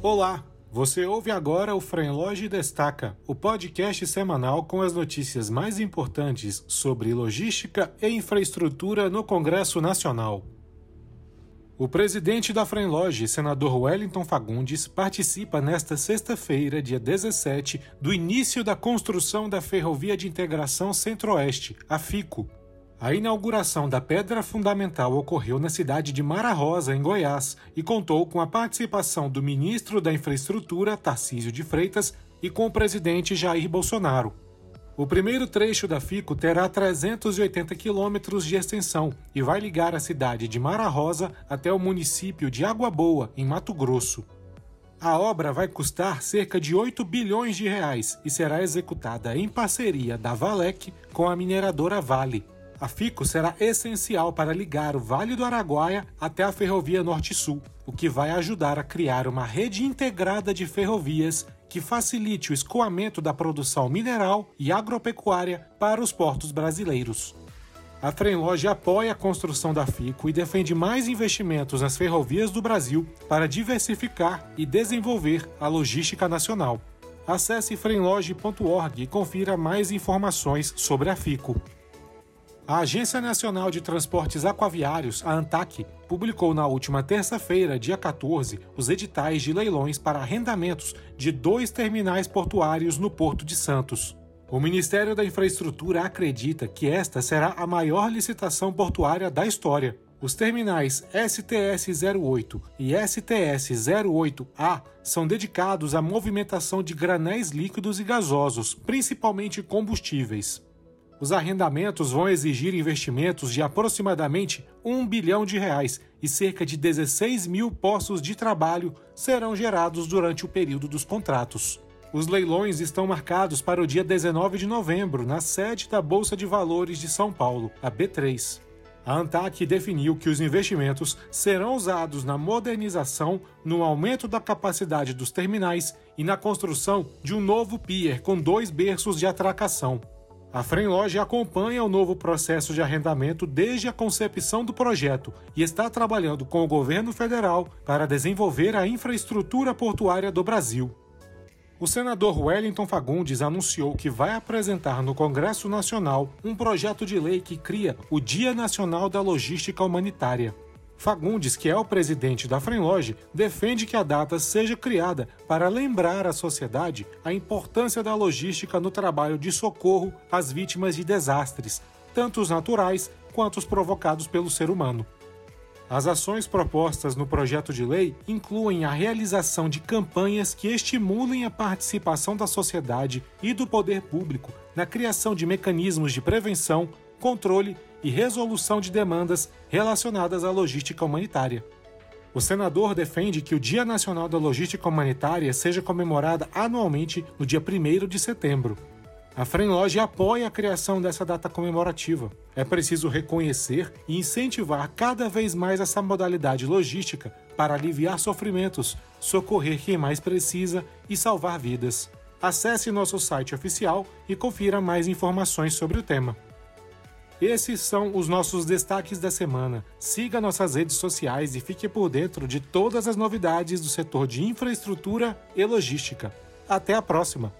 Olá, você ouve agora o Frenloge Destaca, o podcast semanal com as notícias mais importantes sobre logística e infraestrutura no Congresso Nacional. O presidente da Frenloge, senador Wellington Fagundes, participa nesta sexta-feira, dia 17, do início da construção da Ferrovia de Integração Centro-Oeste, a FICO, a inauguração da pedra fundamental ocorreu na cidade de Mara Rosa, em Goiás, e contou com a participação do ministro da Infraestrutura, Tarcísio de Freitas, e com o presidente Jair Bolsonaro. O primeiro trecho da FICO terá 380 quilômetros de extensão e vai ligar a cidade de Mara Rosa até o município de Água Boa, em Mato Grosso. A obra vai custar cerca de 8 bilhões de reais e será executada em parceria da Valec com a mineradora Vale. A FICO será essencial para ligar o Vale do Araguaia até a Ferrovia Norte-Sul, o que vai ajudar a criar uma rede integrada de ferrovias que facilite o escoamento da produção mineral e agropecuária para os portos brasileiros. A Trenloge apoia a construção da FICO e defende mais investimentos nas ferrovias do Brasil para diversificar e desenvolver a logística nacional. Acesse frenloge.org e confira mais informações sobre a FICO. A Agência Nacional de Transportes Aquaviários, a ANTAC, publicou na última terça-feira, dia 14, os editais de leilões para arrendamentos de dois terminais portuários no Porto de Santos. O Ministério da Infraestrutura acredita que esta será a maior licitação portuária da história. Os terminais STS-08 e STS-08A são dedicados à movimentação de granéis líquidos e gasosos, principalmente combustíveis. Os arrendamentos vão exigir investimentos de aproximadamente 1 bilhão de reais e cerca de 16 mil postos de trabalho serão gerados durante o período dos contratos. Os leilões estão marcados para o dia 19 de novembro, na sede da Bolsa de Valores de São Paulo, a B3. A ANTAC definiu que os investimentos serão usados na modernização, no aumento da capacidade dos terminais e na construção de um novo pier com dois berços de atracação. A Frenloge acompanha o novo processo de arrendamento desde a concepção do projeto e está trabalhando com o governo federal para desenvolver a infraestrutura portuária do Brasil. O senador Wellington Fagundes anunciou que vai apresentar no Congresso Nacional um projeto de lei que cria o Dia Nacional da Logística Humanitária. Fagundes, que é o presidente da Frenloge, defende que a data seja criada para lembrar à sociedade a importância da logística no trabalho de socorro às vítimas de desastres, tanto os naturais quanto os provocados pelo ser humano. As ações propostas no projeto de lei incluem a realização de campanhas que estimulem a participação da sociedade e do poder público na criação de mecanismos de prevenção, controle e resolução de demandas relacionadas à logística humanitária. O senador defende que o Dia Nacional da Logística Humanitária seja comemorado anualmente no dia 1 de setembro. A Frenloge apoia a criação dessa data comemorativa. É preciso reconhecer e incentivar cada vez mais essa modalidade logística para aliviar sofrimentos, socorrer quem mais precisa e salvar vidas. Acesse nosso site oficial e confira mais informações sobre o tema. Esses são os nossos destaques da semana. Siga nossas redes sociais e fique por dentro de todas as novidades do setor de infraestrutura e logística. Até a próxima!